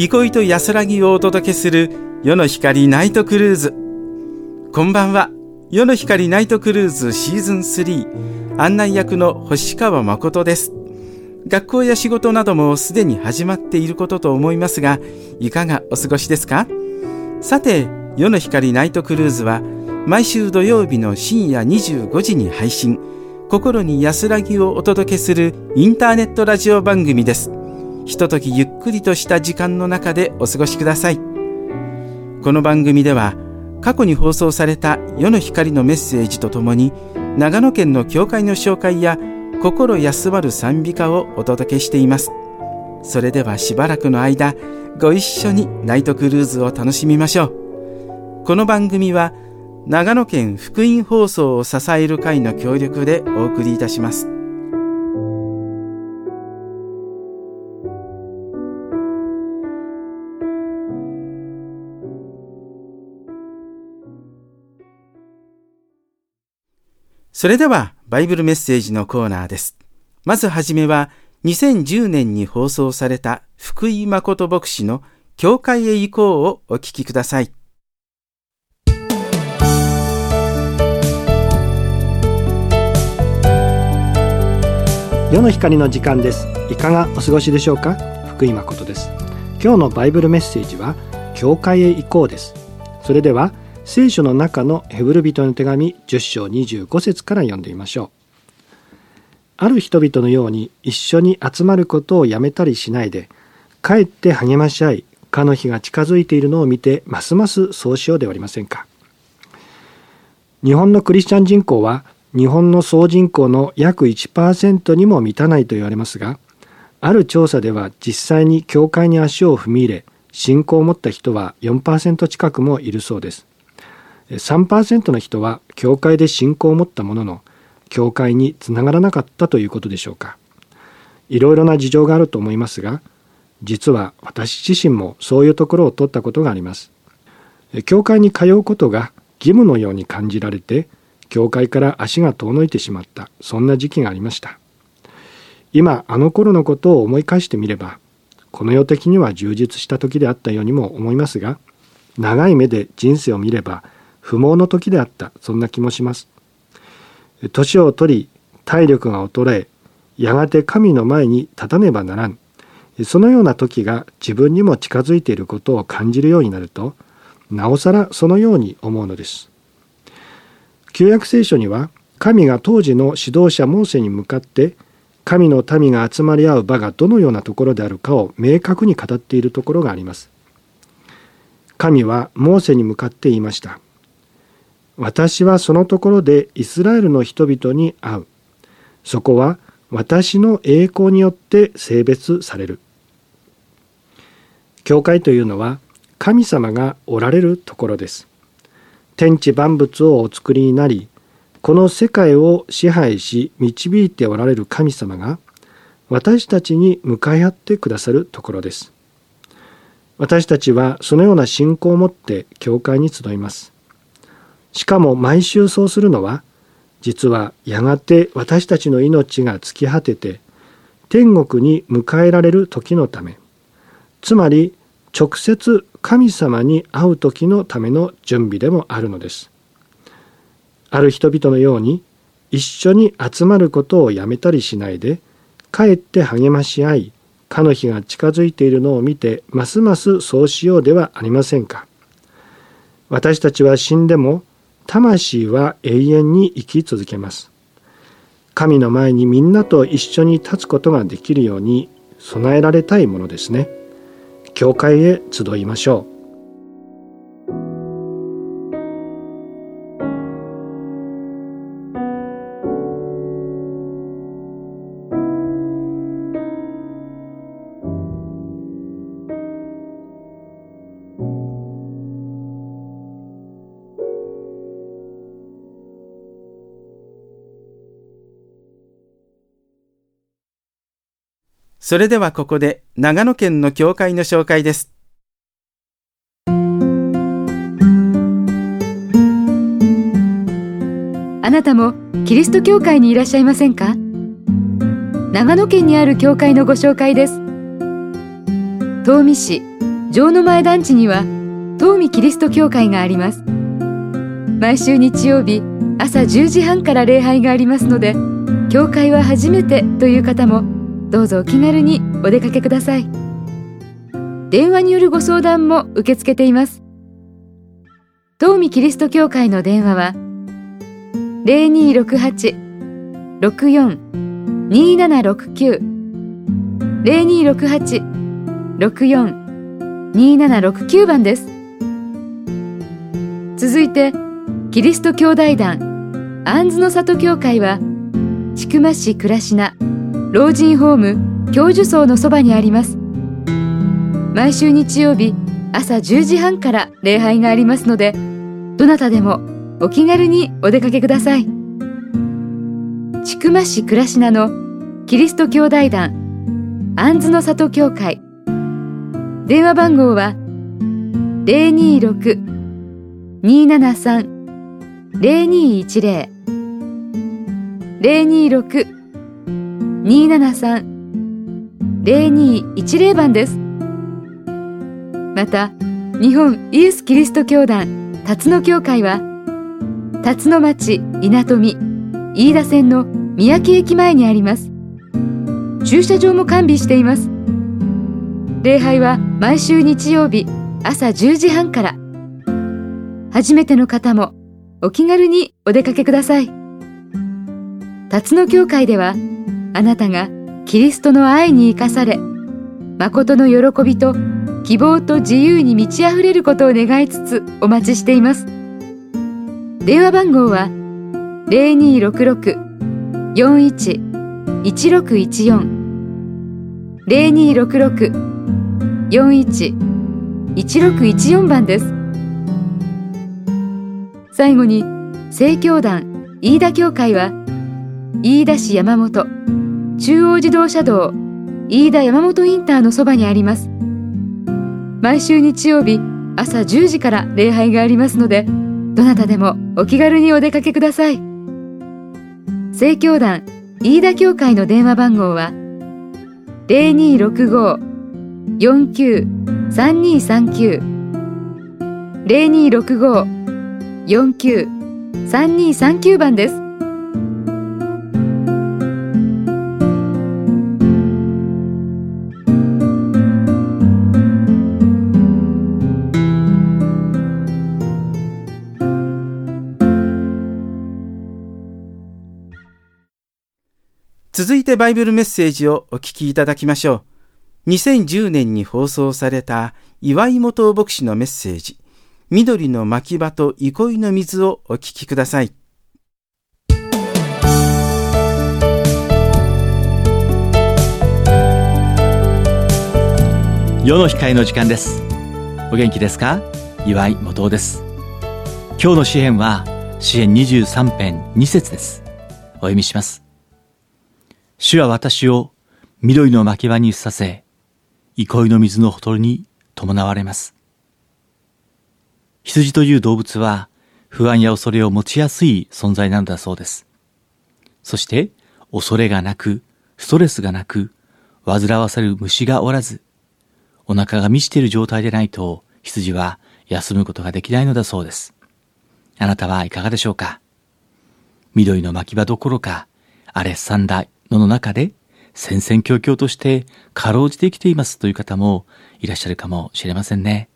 憩いと安らぎをお届けする夜の光ナイトクルーズ。こんばんは。夜の光ナイトクルーズシーズン3案内役の星川誠です。学校や仕事などもすでに始まっていることと思いますがいかがお過ごしですか？さて夜の光ナイトクルーズは毎週土曜日の深夜25時に配信。心に安らぎをお届けするインターネットラジオ番組です。ひとときゆっくりとした時間の中でお過ごしください。この番組では過去に放送された世の光のメッセージとともに長野県の教会の紹介や心休まる賛美歌をお届けしています。それではしばらくの間ご一緒にナイトクルーズを楽しみましょう。この番組は長野県福音放送を支える会の協力でお送りいたします。それでは、バイブルメッセージのコーナーです。まずはじめは、2010年に放送された福井誠牧師の教会へ行こうをお聞きください。世の光の時間です。いかがお過ごしでしょうか？福井誠です。今日のバイブルメッセージは、教会へ行こうです。それでは、聖書の中のヘブル人の手紙10章25節から読んでみましょう。ある人々のように一緒に集まることをやめたりしないで、かえって励まし合い、かの日が近づいているのを見て、ますますそうしようではありませんか。日本のクリスチャン人口は、日本の総人口の約1%にも満たないと言われますが、ある調査では実際に教会に足を踏み入れ、信仰を持った人は4%近くもいるそうです。3%の人は教会で信仰を持ったものの教会につながらなかったということでしょうか。いろいろな事情があると思いますが実は私自身もそういうところを取ったことがあります。教会に通うことが義務のように感じられて教会から足が遠のいてしまったそんな時期がありました。今あの頃のことを思い返してみればこの世的には充実した時であったようにも思いますが長い目で人生を見れば不毛の時であった。そんな気もします。年を取り体力が衰えやがて神の前に立たねばならん。そのような時が自分にも近づいていることを感じるようになるとなおさらそのように思うのです。旧約聖書には神が当時の指導者モーセに向かって神の民が集まり合う場がどのようなところであるかを明確に語っているところがあります。神はモーセに向かって言いました。私はそのところでイスラエルの人々に会う。そこは私の栄光によって性別される。教会というのは神様がおられるところです。天地万物をお作りになり、この世界を支配し導いておられる神様が私たちに向かい合ってくださるところです。私たちはそのような信仰を持って教会に集います。しかも毎週そうするのは実はやがて私たちの命が尽き果てて天国に迎えられる時のためつまり直接神様に会う時のための準備でもあるのです。ある人々のように一緒に集まることをやめたりしないでかえって励まし合いかの日が近づいているのを見てますますそうしようではありませんか。私たちは死んでも魂は永遠に生き続けます。神の前にみんなと一緒に立つことができるように備えられたいものですね。教会へ集いましょう。それではここで長野県の教会の紹介です。あなたもキリスト教会にいらっしゃいませんか？長野県にある教会のご紹介です。東御市城の前団地には東美キリスト教会があります毎週日曜日朝10時半から礼拝がありますので教会は初めてという方もどうぞお気軽にお出かけください。電話によるご相談も受け付けています。東美キリスト教会の電話は0268-64-2769 0268-64-2769番です。続いてキリスト兄弟団アンズの里教会は千曲市倉科。老人ホーム教授層のそばにあります。毎週日曜日朝10時半から礼拝がありますのでどなたでもお気軽にお出かけください。千曲市倉科のキリスト兄弟団アンズの里教会。電話番号は026-273-0210 026-273-0210番です。また日本イエス・キリスト教団辰野教会は辰野町稲富飯田線の三宅駅前にあります。駐車場も完備しています。礼拝は毎週日曜日朝10時半から。初めての方もお気軽にお出かけください。辰野教会ではあなたがキリストの愛に生かされ誠の喜びと希望と自由に満ち溢れることを願いつつお待ちしています。電話番号は0266-41-1614 0266-41-1614番です。最後に正教団飯田教会は飯田市山本。中央自動車道飯田山本インターのそばにあります。毎週日曜日朝10時から礼拝がありますのでどなたでもお気軽にお出かけください。正教団飯田教会の電話番号は0265-49-3239 0265-49-3239番です。続いてバイブルメッセージをお聞きいただきましょう。2010年に放送された岩井元牧師のメッセージ、緑の牧場と憩いの水をお聞きください。世の光の時間です。お元気ですか？岩井元です。今日の詩篇は詩篇23編2節です。お読みします。主は私を緑の牧場にさせ、憩いの水のほとりに伴われます。羊という動物は不安や恐れを持ちやすい存在なのだそうです。そして恐れがなく、ストレスがなく、煩わせる虫がおらず、お腹が満ちている状態でないと羊は休むことができないのだそうです。あなたはいかがでしょうか？緑の牧場どころか、アレッサンダ野の中で戦々恐々としてかろうじて生きていますという方もいらっしゃるかもしれませんね。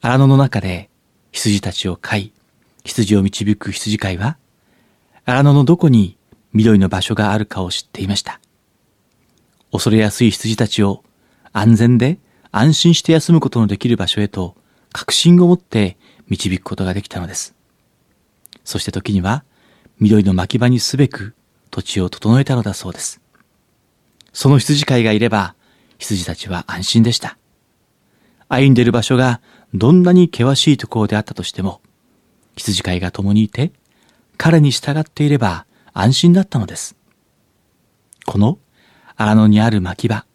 荒野の中で羊たちを飼い、羊を導く羊飼いは、荒野のどこに緑の場所があるかを知っていました。恐れやすい羊たちを安全で安心して休むことのできる場所へと確信を持って導くことができたのです。そして時には緑の牧場にすべく土地を整えたのだそうです。その羊飼いがいれば、羊たちは安心でした。歩んでいる場所がどんなに険しいところであったとしても、羊飼いが共にいて、彼に従っていれば安心だったのです。この荒野にある牧場、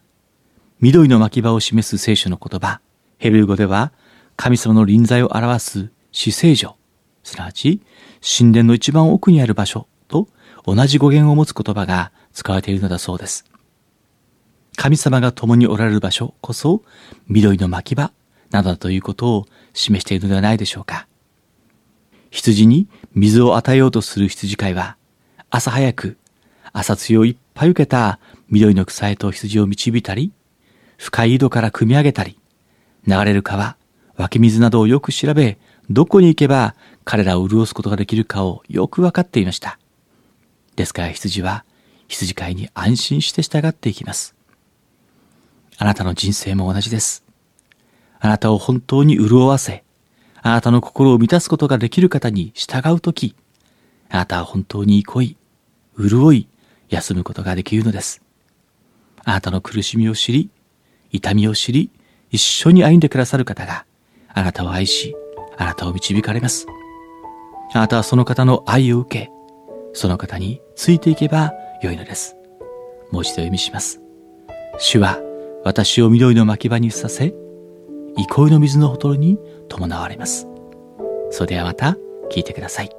緑の牧場を示す聖書の言葉、ヘブル語では神様の臨在を表す死聖所、すなわち神殿の一番奥にある場所同じ語源を持つ言葉が使われているのだそうです。神様が共におられる場所こそ緑の牧場などだということを示しているのではないでしょうか。羊に水を与えようとする羊飼いは朝早く朝露をいっぱい受けた緑の草へと羊を導いたり、深い井戸から汲み上げたり、流れる川、湧き水などをよく調べ、どこに行けば彼らを潤すことができるかをよくわかっていました。ですから羊は羊飼いに安心して従っていきます。あなたの人生も同じです。あなたを本当に潤わせ、あなたの心を満たすことができる方に従うとき、あなたは本当に憩い、潤い、休むことができるのです。あなたの苦しみを知り、痛みを知り、一緒に歩んでくださる方が、あなたを愛し、あなたを導かれます。あなたはその方の愛を受け、その方についていけばよいのです。もう一度読みします。主は私を緑の牧場にさせ、憩いの水のほとりに伴われます。それではまた聞いてください。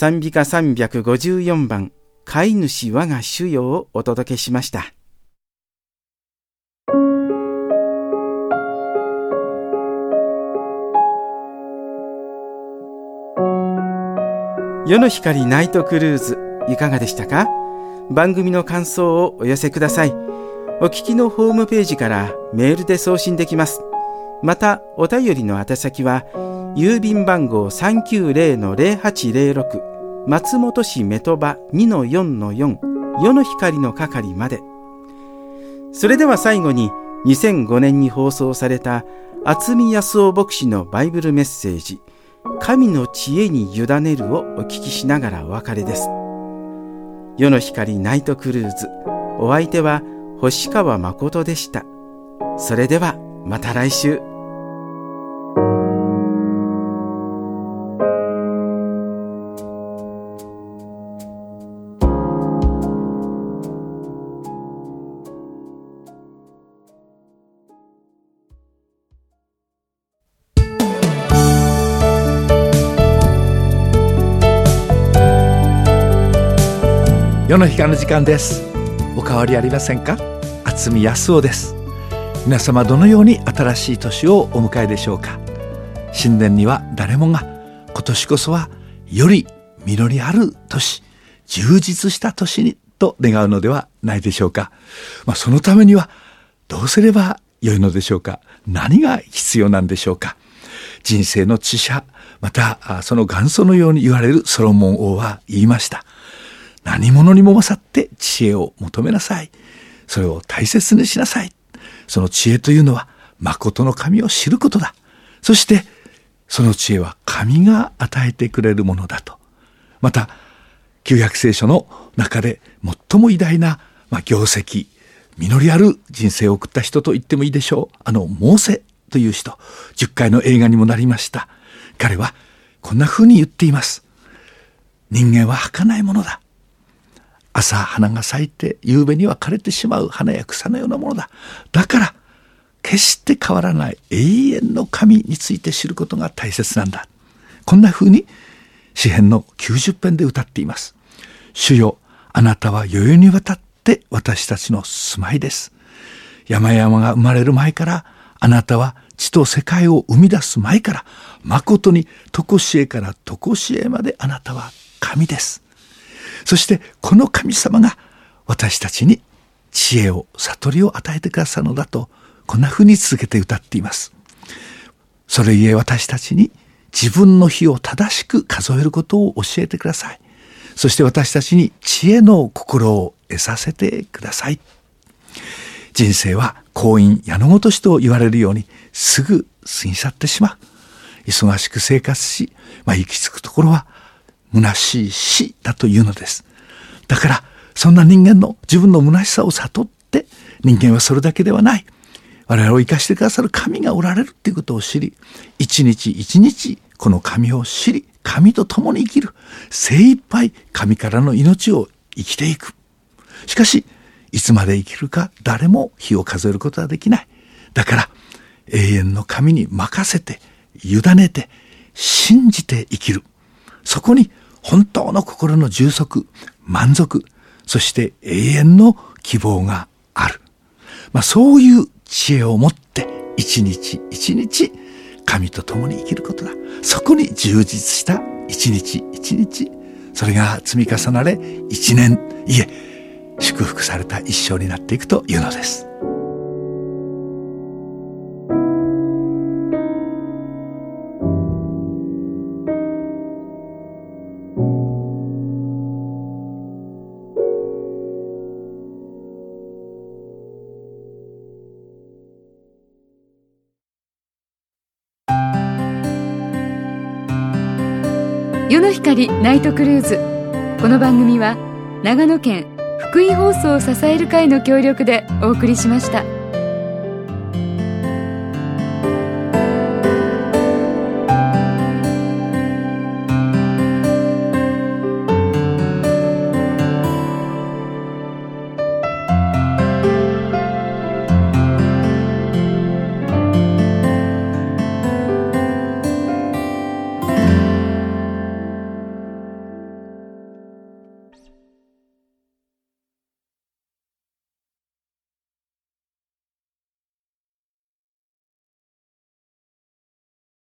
賛美歌354番、飼い主我が主よをお届けしました。世の光ナイトクルーズいかがでしたか？番組の感想をお寄せください。お聞きのホームページからメールで送信できます。また、お便りの宛先は、郵便番号390-0806松本市メトバ2-4-4世の光の係まで。それでは最後に2005年に放送された渥美康夫牧師のバイブルメッセージ神の知恵に委ねるをお聞きしながらお別れです。世の光ナイトクルーズお相手は星川誠でした。それではまた来週。世の光の時間です。お変わりありませんか？渥美康夫です。皆様どのように新しい年をお迎えでしょうか？新年には誰もが今年こそはより実りある年充実した年にと願うのではないでしょうか、まあ、そのためにはどうすればよいのでしょうか？何が必要なんでしょうか？人生の知者またその元祖のように言われるソロモン王は言いました。何者にも勝って知恵を求めなさい。それを大切にしなさい。その知恵というのは、誠の神を知ることだ。そして、その知恵は神が与えてくれるものだと。また、旧約聖書の中で最も偉大な、まあ、業績、実りある人生を送った人と言ってもいいでしょう。あの、モーセという人、10回の映画にもなりました。彼はこんな風に言っています。人間は儚いものだ。朝花が咲いて夕べには枯れてしまう花や草のようなものだ。だから、決して変わらない永遠の神について知ることが大切なんだ。こんな風に詩篇の90編で歌っています。主よ、あなたは余裕にわたって私たちの住まいです。山々が生まれる前から、あなたは地と世界を生み出す前から、誠に常しえから常しえまであなたは神です。そしてこの神様が私たちに知恵を悟りを与えてくださるのだとこんな風に続けて歌っています。それゆえ私たちに自分の日を正しく数えることを教えてください。そして私たちに知恵の心を得させてください。人生は婚姻矢野ごとしと言われるようにすぐ過ぎ去ってしまう。忙しく生活し、まあ、行き着くところは虚しい死だというのです。だから、そんな人間の自分の虚しさを悟って、人間はそれだけではない。我々を生かしてくださる神がおられるっていうことを知り、一日一日この神を知り、神と共に生きる。精一杯神からの命を生きていく。しかし、いつまで生きるか誰も日を数えることはできない。だから、永遠の神に任せて、委ねて、信じて生きる。そこに本当の心の充足、満足、そして永遠の希望がある。まあそういう知恵を持って一日一日神と共に生きることだ。そこに充実した一日一日。それが積み重なれ一年、いえ、祝福された一生になっていくというのです。旅ナイトクルーズこの番組は長野県福井放送を支える会の協力でお送りしました。